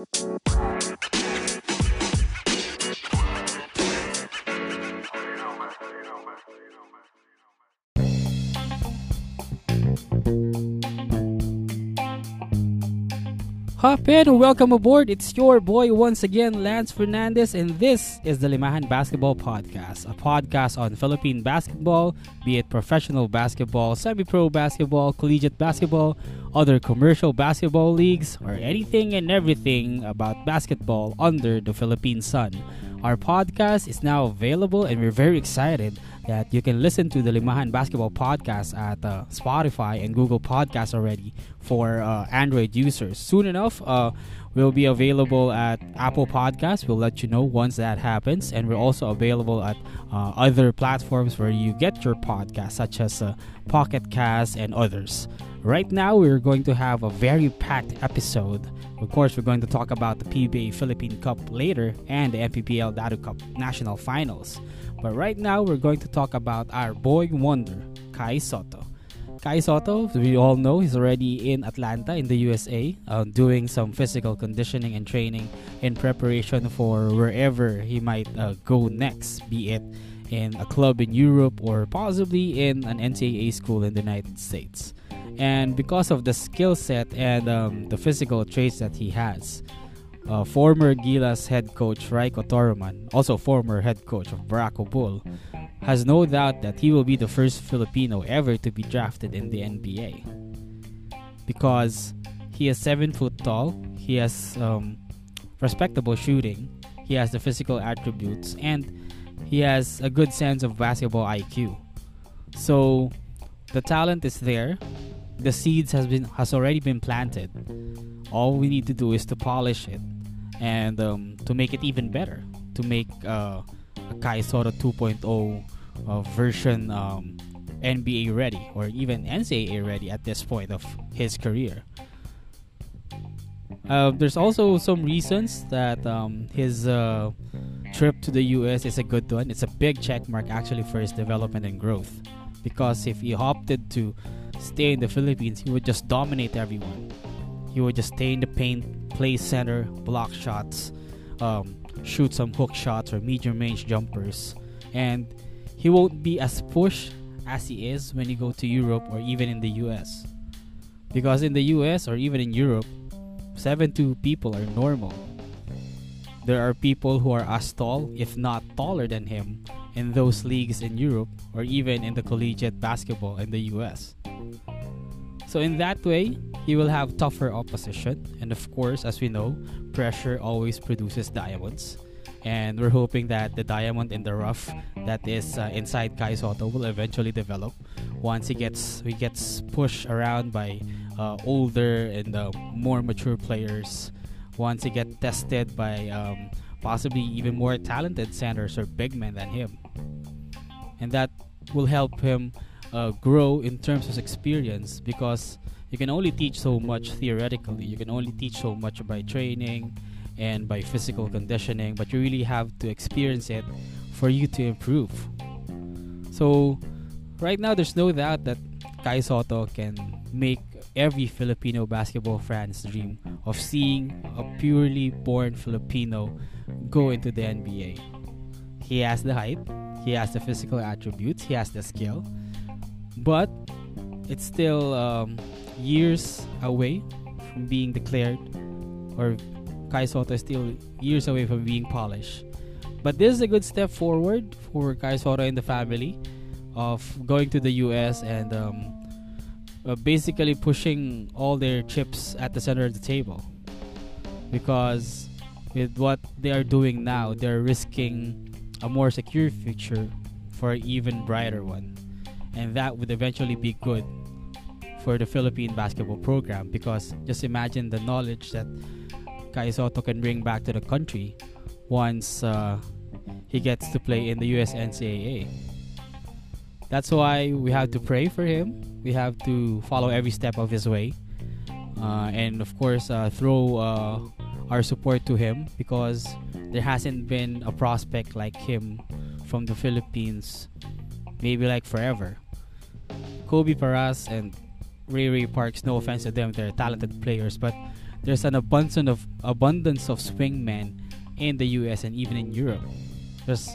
Música Hop in and welcome aboard. It's your boy once again, Lance Fernandez, and this is the Limahan Basketball Podcast, a podcast on Philippine basketball, be it professional basketball, semi pro basketball, collegiate basketball, other commercial basketball leagues, or anything and everything about basketball under the Philippine sun. Our podcast is now available, and we're very excited that you can listen to the Limahan Basketball Podcast at uh, Spotify and Google Podcasts already for uh, Android users. Soon enough, uh, we'll be available at Apple Podcasts. We'll let you know once that happens, and we're also available at uh, other platforms where you get your podcasts, such as uh, Pocket Cast and others. Right now, we're going to have a very packed episode. Of course, we're going to talk about the PBA Philippine Cup later and the MPBL Datu Cup National Finals. But right now, we're going to talk about our boy wonder, Kai Sotto. Kai Sotto, we all know, he's already in Atlanta in the USA, uh, doing some physical conditioning and training in preparation for wherever he might uh, go next, be it in a club in Europe or possibly in an NCAA school in the United States. And because of the skill set and um, the physical traits that he has, uh, former Gilas head coach Rajko Toroman, also former head coach of Barako Bull, has no doubt that he will be the first Filipino ever to be drafted in the NBA. Because he is 7 foot tall, he has um, respectable shooting, he has the physical attributes, and he has a good sense of basketball IQ. So the talent is there. The seeds has been has already been planted. All we need to do is to polish it and um, to make it even better, to make uh, a Kai Sotto 2.0 uh, version um, NBA ready or even NCAA ready at this point of his career. Uh, there's also some reasons that um, his uh, trip to the US is a good one. It's a big check mark actually for his development and growth. Because if he opted to stay in the Philippines, he would just dominate everyone. He would just stay in the paint, play center, block shots, um, shoot some hook shots or medium range jumpers, and he won't be as pushed as he is when you go to Europe or even in the US. Because in the US or even in Europe, 7 2 people are normal. There are people who are as tall, if not taller than him, in those leagues in Europe or even in the collegiate basketball in the US. So, in that way, he will have tougher opposition, and of course, as we know, pressure always produces diamonds. And we're hoping that the diamond in the rough that is uh, inside Kai Sotto will eventually develop once he gets he gets pushed around by uh, older and uh, more mature players. Once he gets tested by um, possibly even more talented centers or big men than him, and that will help him uh, grow in terms of experience because you can only teach so much theoretically. You can only teach so much by training and by physical conditioning, but you really have to experience it for you to improve. So, right now, there's no doubt that Kai Sotto can make every Filipino basketball fan's dream of seeing a purely born Filipino go into the NBA. He has the height, he has the physical attributes, he has the skill, but it's still um, years away from being declared, or Kai Sotto is still years away from being polished. But this is a good step forward for Kai Sotto and the family of going to the US and um, uh, basically pushing all their chips at the center of the table. Because with what they are doing now, they're risking a more secure future for an even brighter one. And that would eventually be good for the Philippine basketball program because just imagine the knowledge that Kai Sotto can bring back to the country once uh, he gets to play in the US NCAA. That's why we have to pray for him. We have to follow every step of his way. Uh, and of course, uh, throw uh, our support to him because there hasn't been a prospect like him from the Philippines, maybe like forever. Kobe Paras and Ray Ray Parks, no offense to them, they're talented players, but there's an abundance of abundance of swingmen in the US and even in Europe. There's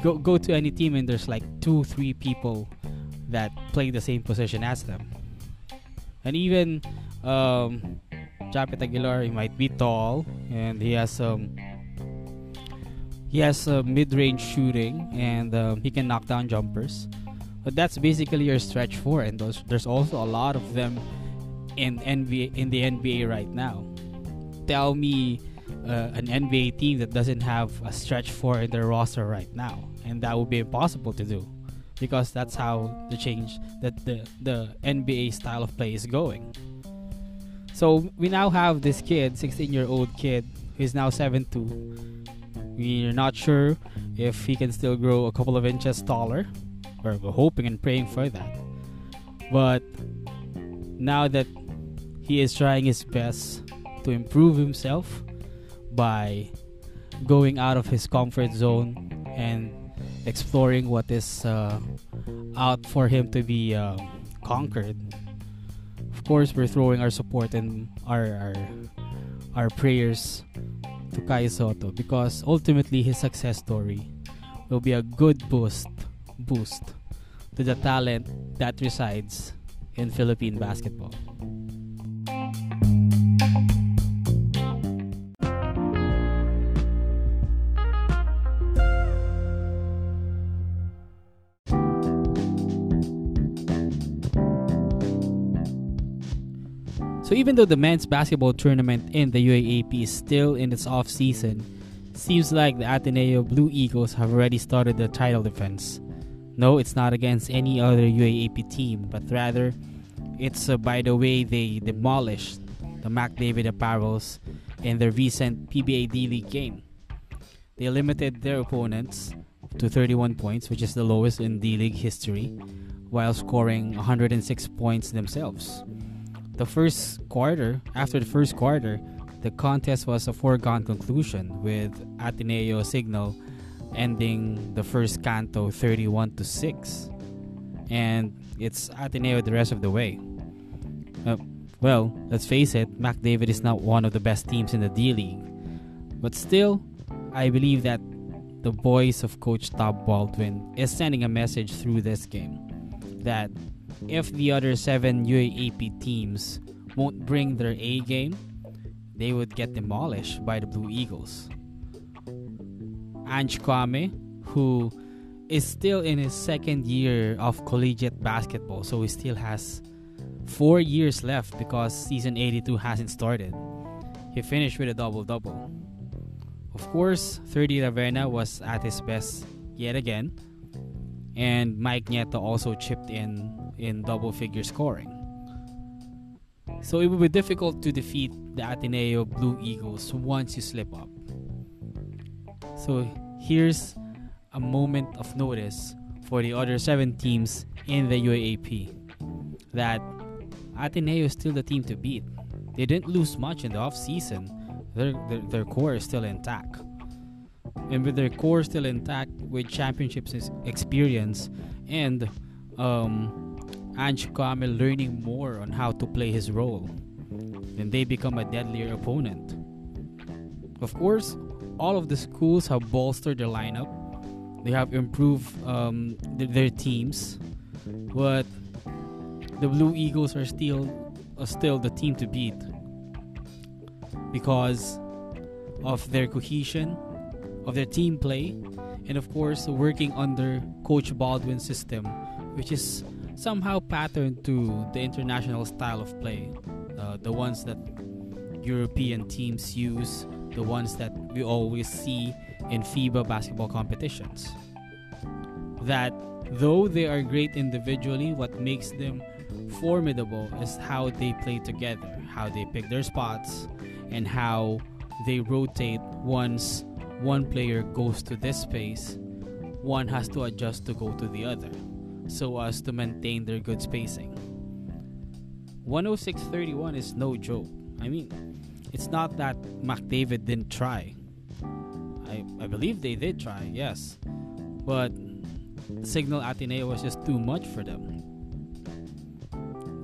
go go to any team and there's like two, three people that play the same position as them. And even um, Japeth Aguilar, he might be tall and he has some. he has a mid-range shooting and um, he can knock down jumpers. But that's basically your stretch four, and those, there's also a lot of them in NBA in the NBA right now. Tell me uh, an NBA team that doesn't have a stretch four in their roster right now, and that would be impossible to do because that's how the change that the the NBA style of play is going. So we now have this kid, 16 year old kid, who's now 7'2. We're not sure if he can still grow a couple of inches taller. We're hoping and praying for that. But now that he is trying his best to improve himself by going out of his comfort zone and exploring what is uh, out for him to be uh, conquered. Of course, we're throwing our support and our our, our prayers to Kai Sotto because ultimately his success story will be a good boost boost to the talent that resides in Philippine basketball. So even though the men's basketball tournament in the UAAP is still in its off season, seems like the Ateneo Blue Eagles have already started the title defense. No, it's not against any other UAAP team, but rather it's uh, by the way they demolished the McDavid Apparels in their recent PBA D League game. They limited their opponents to 31 points, which is the lowest in D League history, while scoring 106 points themselves the first quarter, after the first quarter, the contest was a foregone conclusion with Ateneo Cignal ending the first canto 31 to 6 and it's Ateneo the rest of the way. Uh, well, let's face it, McDavid is not one of the best teams in the D League. But still, I believe that the voice of Coach Tab Baldwin is sending a message through this game that if the other seven UAAP teams won't bring their A game, they would get demolished by the Blue Eagles. Ange Kouame, who is still in his second year of collegiate basketball, so he still has four years left because season 82 hasn't started. He finished with a double double. Of course, Thirdy Ravena was at his best yet again, and Mike Nieto also chipped in in double figure scoring. So it will be difficult to defeat the Ateneo Blue Eagles once you slip up. So here's a moment of notice for the other seven teams in the UAAP that Ateneo is still the team to beat. They didn't lose much in the off season. Their, their, their core is still intact. And with their core still intact, with championships experience and um, Ange Kouame learning more on how to play his role, then they become a deadlier opponent. Of course, all of the schools have bolstered their lineup. They have improved um, th- their teams, but the Blue Eagles are still are still the team to beat because of their cohesion, of their team play, and of course working under Coach Baldwin's system, which is somehow patterned to the international style of play, uh, the ones that European teams use, the ones that we always see in FIBA basketball competitions. That though they are great individually, what makes them formidable is how they play together, how they pick their spots, and how they rotate once one player goes to this space, one has to adjust to go to the other so as to maintain their good spacing. 106.31 is no joke. I mean, it's not that McDavid didn't try. I, I believe they did try, yes. But Cignal Ateneo was just too much for them.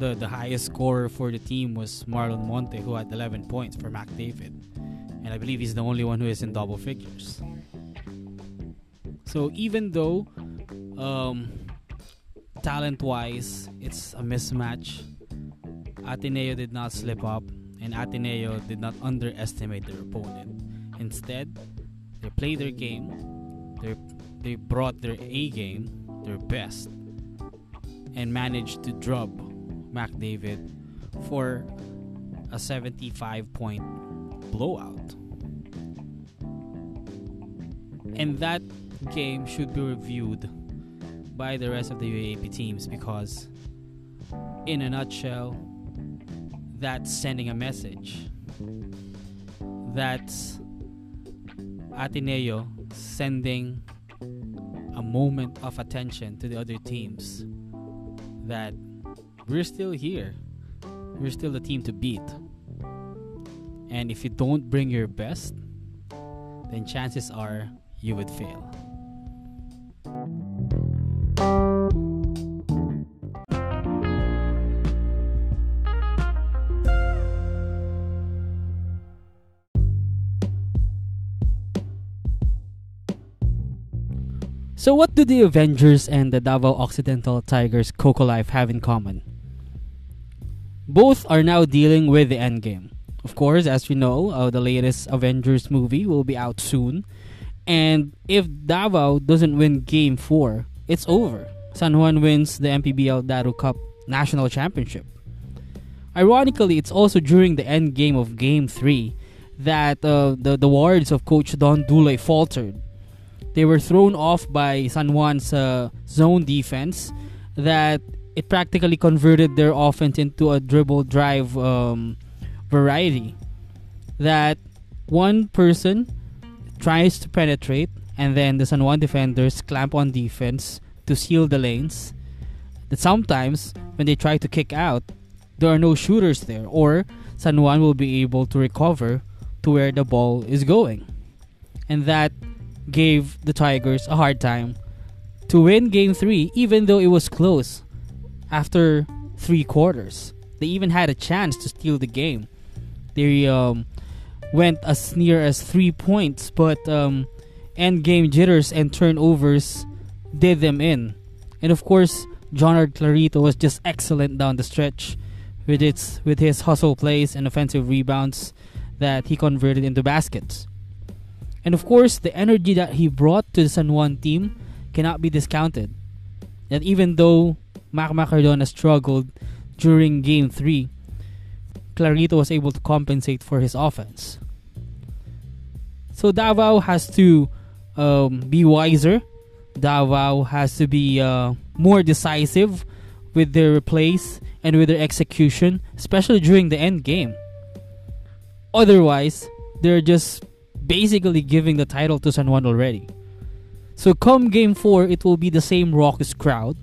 the, the highest scorer for the team was Marlon Monte, who had 11 points for McDavid. And I believe he's the only one who is in double figures. So even though um, talent wise it's a mismatch, Ateneo did not slip up and Ateneo did not underestimate their opponent. Instead, they played their game, they, they brought their A game, their best, and managed to drub McDavid for a 75 point blowout. And that game should be reviewed by the rest of the UAAP teams because, in a nutshell, that's sending a message. That's Ateneo sending a moment of attention to the other teams that we're still here. We're still the team to beat. And if you don't bring your best, then chances are you would fail. So, what do the Avengers and the Davao Occidental Tigers Coco Life have in common? Both are now dealing with the endgame. Of course, as we know, uh, the latest Avengers movie will be out soon. And if Davao doesn't win Game 4, it's over. San Juan wins the MPBL Datu Cup National Championship. Ironically, it's also during the end game of Game 3 that uh, the, the wards of Coach Don Dulay faltered they were thrown off by San Juan's uh, zone defense that it practically converted their offense into a dribble drive um, variety. That one person tries to penetrate, and then the San Juan defenders clamp on defense to seal the lanes. That sometimes, when they try to kick out, there are no shooters there, or San Juan will be able to recover to where the ball is going. And that gave the Tigers a hard time to win game 3 even though it was close after 3 quarters. They even had a chance to steal the game. They um, went as near as 3 points but um, end game jitters and turnovers did them in. And of course, Jonard Clarito was just excellent down the stretch with its with his hustle plays and offensive rebounds that he converted into baskets. And of course, the energy that he brought to the San Juan team cannot be discounted. That even though Mac Macardona struggled during game 3, Clarito was able to compensate for his offense. So Davao has to um, be wiser. Davao has to be uh, more decisive with their plays and with their execution, especially during the end game. Otherwise, they're just basically giving the title to San Juan already. So come game four, it will be the same raucous crowd.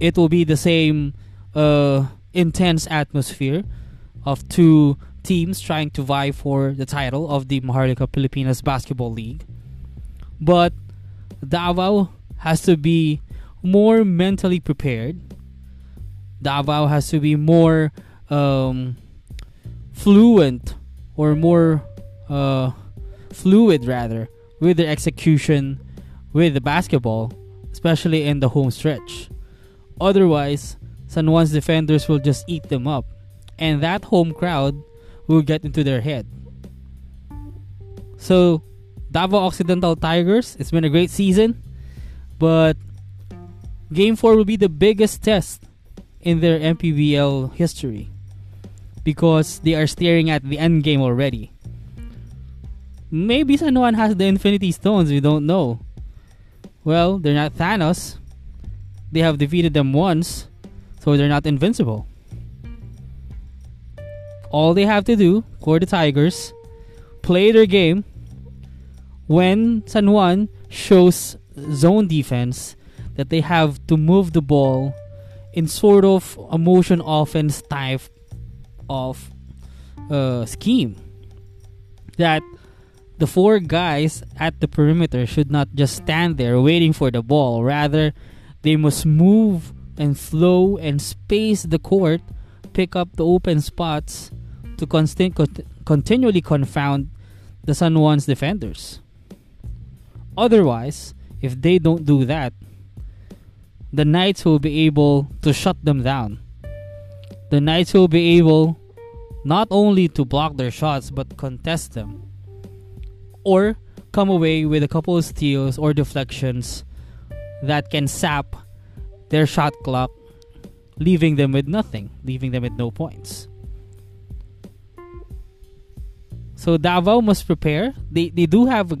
It will be the same uh, intense atmosphere of two teams trying to vie for the title of the Maharlika Pilipinas Basketball League. But Davao has to be more mentally prepared. Davao has to be more um, fluent or more uh, fluid rather with their execution with the basketball, especially in the home stretch. Otherwise, San Juan's defenders will just eat them up, and that home crowd will get into their head. So, Davao Occidental Tigers, it's been a great season, but Game 4 will be the biggest test in their MPBL history because they are staring at the end game already. Maybe San Juan has the Infinity Stones, we don't know. Well, they're not Thanos. They have defeated them once, so they're not invincible. All they have to do for the Tigers, play their game. When San Juan shows zone defense, that they have to move the ball in sort of a motion offense type of uh, scheme. That the four guys at the perimeter should not just stand there waiting for the ball. Rather, they must move and flow and space the court, pick up the open spots to constant, continually confound the San Juan's defenders. Otherwise, if they don't do that, the Knights will be able to shut them down. The Knights will be able not only to block their shots but contest them. Or come away with a couple of steals or deflections that can sap their shot clock, leaving them with nothing, leaving them with no points. So Davao must prepare. They they do have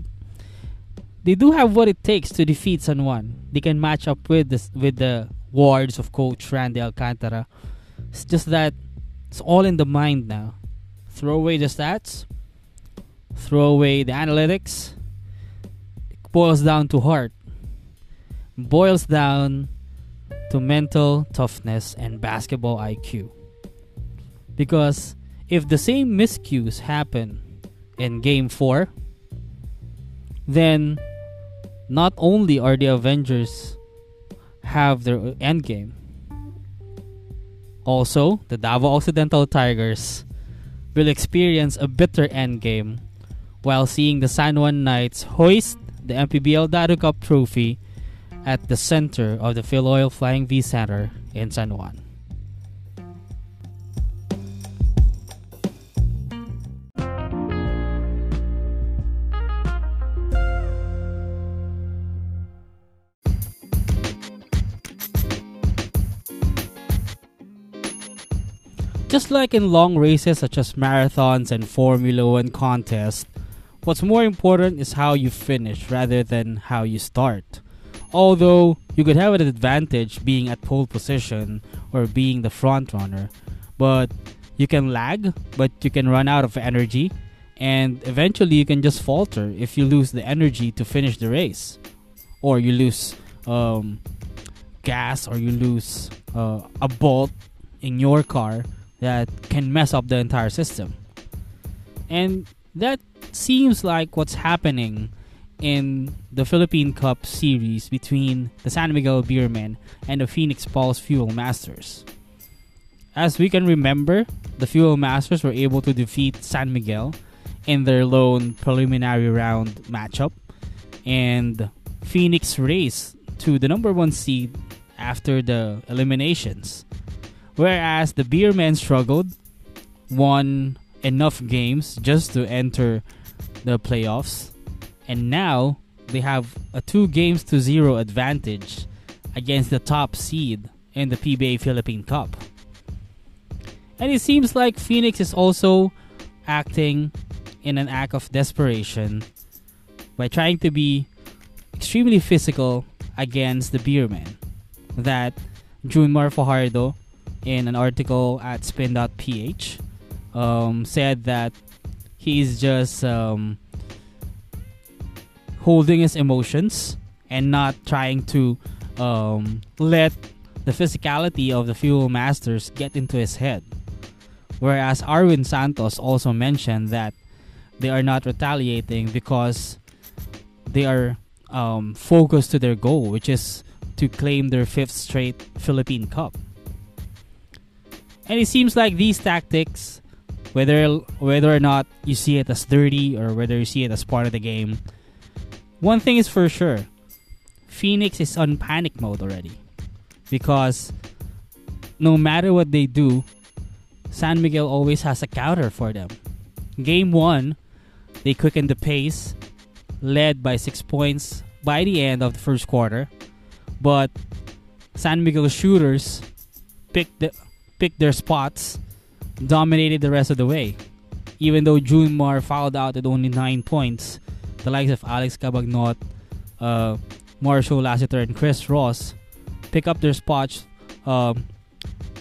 they do have what it takes to defeat San Juan. They can match up with this with the wards of coach Randy Alcantara. It's just that it's all in the mind now. Throw away the stats, throw away the analytics. It boils down to heart. Boils down to mental toughness and basketball IQ. Because if the same miscues happen in game 4, then not only are the Avengers have their end game, also the Davao Occidental Tigers will experience a bitter end game while seeing the San Juan Knights hoist the MPBL Datu Cup trophy at the center of the FilOil Flying V Center in San Juan. Just like in long races such as marathons and Formula One contests, what's more important is how you finish rather than how you start. Although you could have an advantage being at pole position or being the front runner, but you can lag, but you can run out of energy, and eventually you can just falter if you lose the energy to finish the race, or you lose um, gas, or you lose uh, a bolt in your car that can mess up the entire system. And that seems like what's happening in the Philippine Cup series between the San Miguel Beermen and the Phoenix Pulse Fuel Masters. As we can remember, the Fuel Masters were able to defeat San Miguel in their lone preliminary round matchup, and Phoenix raced to the number one seed after the eliminations. Whereas the Beermen struggled, won enough games just to enter the playoffs, and now they have a two games to zero advantage against the top seed in the PBA Philippine Cup. And it seems like Phoenix is also acting in an act of desperation by trying to be extremely physical against the Beermen. That Junmar Fajardo in an article at spin.ph um, said that he's just um, holding his emotions and not trying to um, let the physicality of the fuel masters get into his head. Whereas Arwind Santos also mentioned that they are not retaliating because they are um, focused to their goal, which is to claim their fifth straight Philippine Cup. And it seems like these tactics, whether whether or not you see it as dirty or whether you see it as part of the game, one thing is for sure. Phoenix is on panic mode already. Because no matter what they do, San Miguel always has a counter for them. Game 1, they quickened the pace, led by 6 points by the end of the first quarter. But San Miguel shooters picked the picked their spots, dominated the rest of the way. Even though Junmar fouled out at only 9 points, the likes of Alex Cabagnot, uh, Marcio Lassiter, and Chris Ross pick up their spots, um,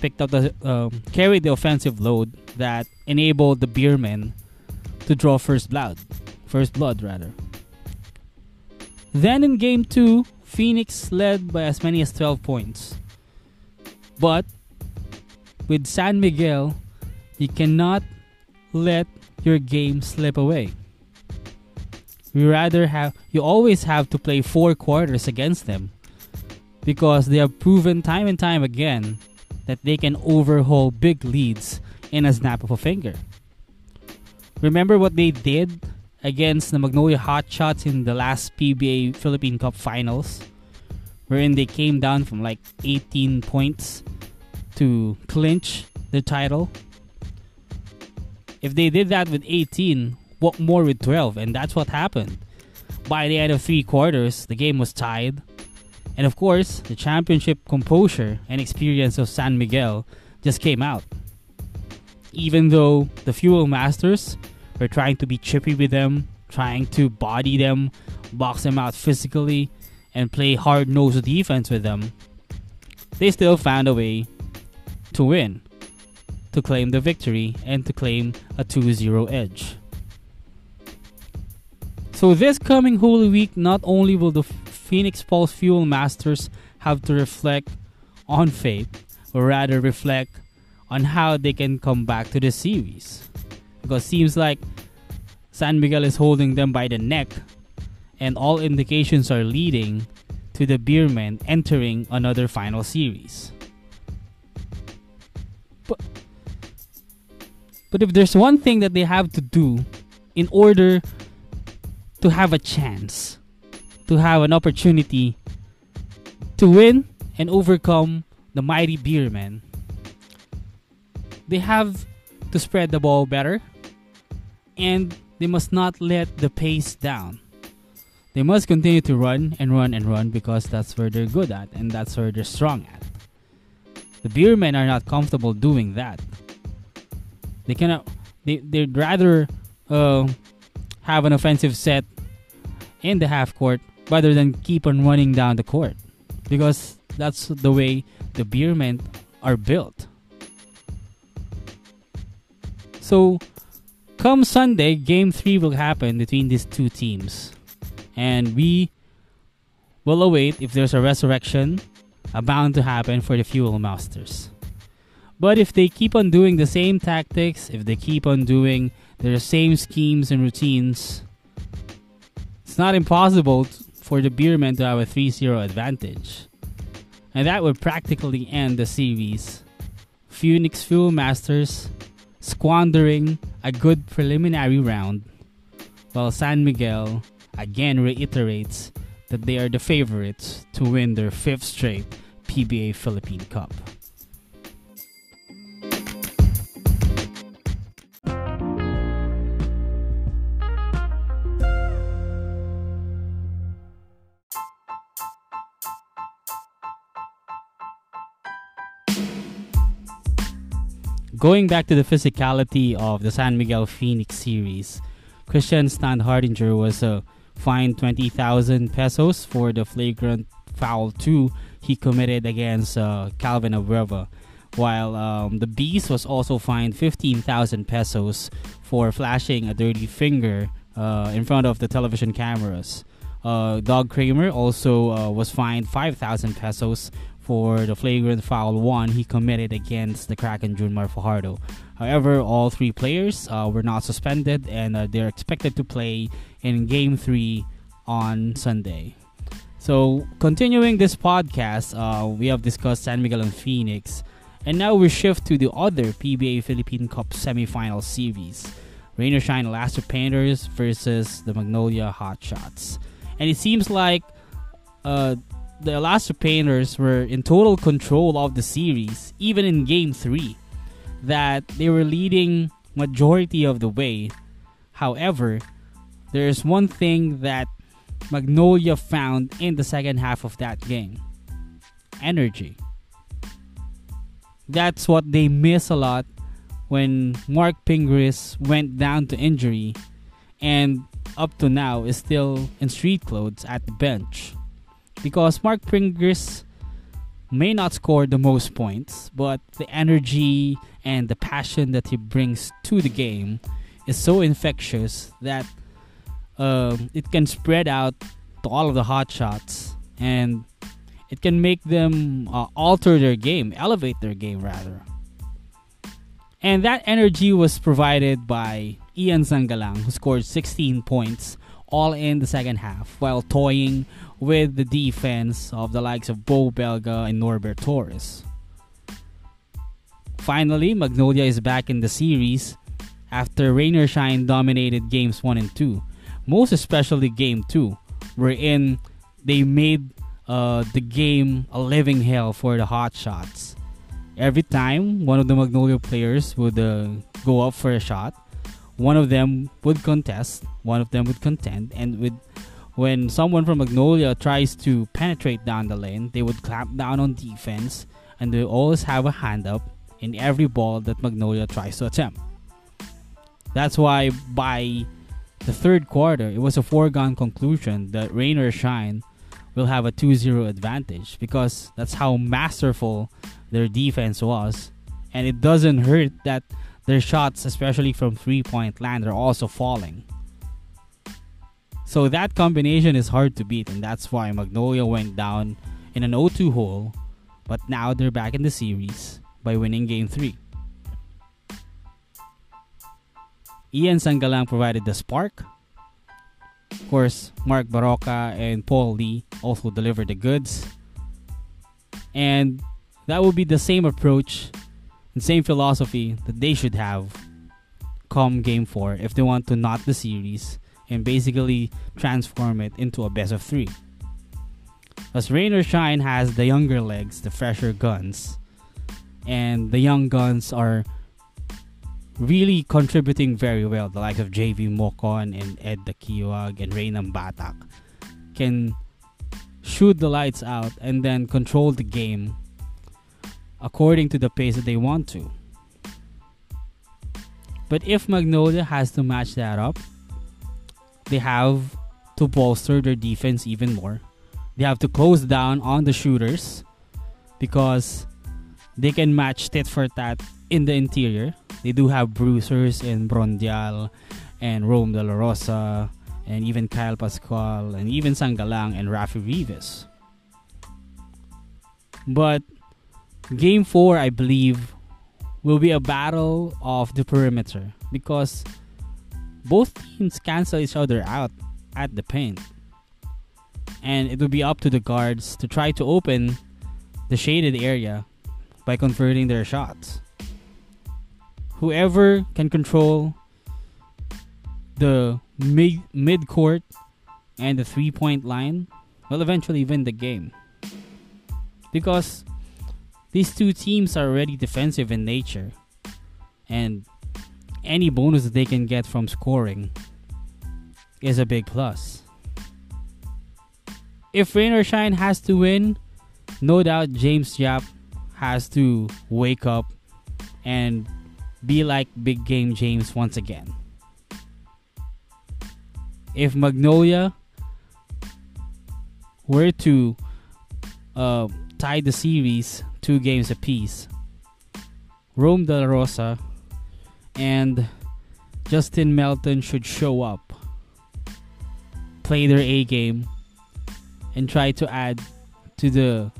picked up the um, carried the offensive load that enabled the Beermen to draw first blood, first blood rather. Then in game two, Phoenix led by as many as 12 points. But with San Miguel, you cannot let your game slip away. You rather have you always have to play four quarters against them. because they have proven time and time again that they can overhaul big leads in a snap of a finger. Remember what they did against the Magnolia Hotshots in the last PBA Philippine Cup finals, wherein they came down from like 18 points to clinch the title. If they did that with 18, what more with 12? And that's what happened. By the end of three quarters, the game was tied. And of course, the championship composure and experience of San Miguel just came out. Even though the Fuel Masters were trying to be chippy with them, trying to body them, box them out physically, and play hard nosed defense with them, they still found a way to win, to claim the victory, and to claim a 2 0 edge. So, this coming Holy Week, not only will the Phoenix Pulse Fuel Masters have to reflect on fate, or rather reflect on how they can come back to the series. Because seems like San Miguel is holding them by the neck, and all indications are leading to the Beermen entering another final series. But, but if there's one thing that they have to do in order to have a chance, to have an opportunity to win and overcome the mighty Beermen, they have to spread the ball better and they must not let the pace down. They must continue to run and run and run because that's where they're good at and that's where they're strong at. The Beermen are not comfortable doing that. They cannot. They they'd rather uh, have an offensive set in the half court rather than keep on running down the court because that's the way the Beermen are built. So, come Sunday, game three will happen between these two teams. And we will await if there's a resurrection bound to happen for the Fuel Masters. But if they keep on doing the same tactics, if they keep on doing their same schemes and routines, it's not impossible for the Beermen to have a 3 0 advantage. And that would practically end the series. Phoenix Fuel Masters squandering a good preliminary round, while San Miguel again reiterates that they are the favorites to win their fifth straight PBA Philippine Cup. Going back to the physicality of the San Miguel Phoenix series, Christian Standhardinger was uh, fined 20,000 pesos for the flagrant foul 2 he committed against uh, Calvin Abueva, while um, the Beast was also fined 15,000 pesos for flashing a dirty finger uh, in front of the television cameras. Uh, Doug Kramer also uh, was fined 5,000 pesos for the flagrant foul one he committed against the Kraken Junmar Fajardo. However, all three players uh, were not suspended and uh, they're expected to play in Game 3 on Sunday. So, continuing this podcast, uh, we have discussed San Miguel and Phoenix, and now we shift to the other PBA Philippine Cup semifinal series Rain or Shine Elasto Painters versus the Magnolia Hotshots. And it seems like uh, the Elasto Painters were in total control of the series, even in Game 3, that they were leading majority of the way. However, there's one thing that Magnolia found in the second half of that game energy. That's what they miss a lot when Marc Pingris went down to injury and up to now is still in street clothes at the bench because Marc Pingris may not score the most points, but the energy and the passion that he brings to the game is so infectious that uh, it can spread out to all of the hot shots and it can make them uh, alter their game, elevate their game rather. And that energy was provided by Ian Sangalang, who scored 16 points all in the second half while toying with the defense of the likes of Beau Belga and Norbert Torres. Finally, Magnolia is back in the series after Rain or Shine dominated games 1 and 2, most especially game 2, wherein they made uh, the game a living hell for the hot shots. Every time one of the Magnolia players would uh, go up for a shot, one of them would contest, one of them would contend, and with when someone from Magnolia tries to penetrate down the lane, they would clamp down on defense and they always have a hand up in every ball that Magnolia tries to attempt. That's why by the third quarter, it was a foregone conclusion that Rain or Shine will have a 2-0 advantage because that's how masterful their defense was. And it doesn't hurt that their shots, especially from three-point land, are also falling. So that combination is hard to beat, and that's why Magnolia went down in an 0-2 hole, but now they're back in the series by winning Game 3. Ian Sangalang provided the spark. Of course, Mark Barroca and Paul Lee also delivered the goods. And that will be the same approach and same philosophy that they should have come game 4 if they want to knot the series and basically transform it into a best of 3. As Rain or Shine has the younger legs, the fresher guns, and the young guns are really contributing very well. The likes of Javee Mocon and Ed Daquioag and Rey Nambatac can shoot the lights out and then control the game according to the pace that they want to. But if Magnolia has to match that up, they have to bolster their defense even more. They have to close down on the shooters because they can match tit for tat in the interior they do have bruisers in Brondial and Rome de la Rosa and even Kyle Pascual and even Sangalang and Rafi Reavis. But game 4 I believe will be a battle of the perimeter because both teams cancel each other out at the paint. And it will be up to the guards to try to open the shaded area by converting their shots whoever can control the mid mid court and the three point line will eventually win the game. Because these two teams are already defensive in nature. And any bonus that they can get from scoring is a big plus. If Rain or Shine has to win, no doubt James Yap has to wake up and be like Big Game James once again. If Magnolia were to uh, tie the series two games apiece, Rome De La Rosa and Justin Melton should show up, play their A game, and try to add to the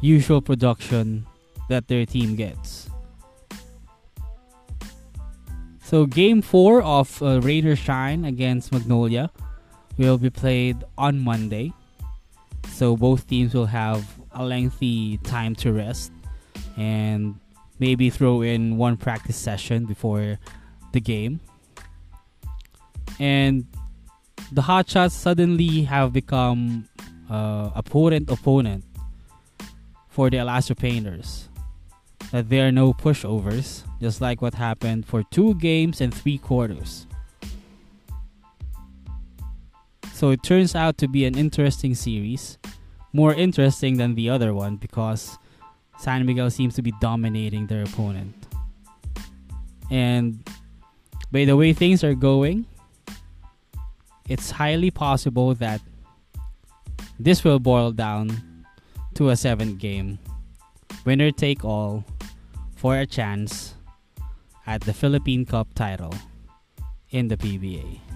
usual production that their team gets. So game four of uh, Rain or Shine against Magnolia will be played on Monday. So both teams will have a lengthy time to rest and maybe throw in one practice session before the game. And the Hotshots suddenly have become uh, a potent opponent for the Elasto Painters that there are no pushovers, just like what happened for two games and three quarters. So it turns out to be an interesting series, more interesting than the other one because San Miguel seems to be dominating their opponent. And by the way things are going, it's highly possible that this will boil down to a seventh game. Winner take all for a chance at the Philippine Cup title in the PBA.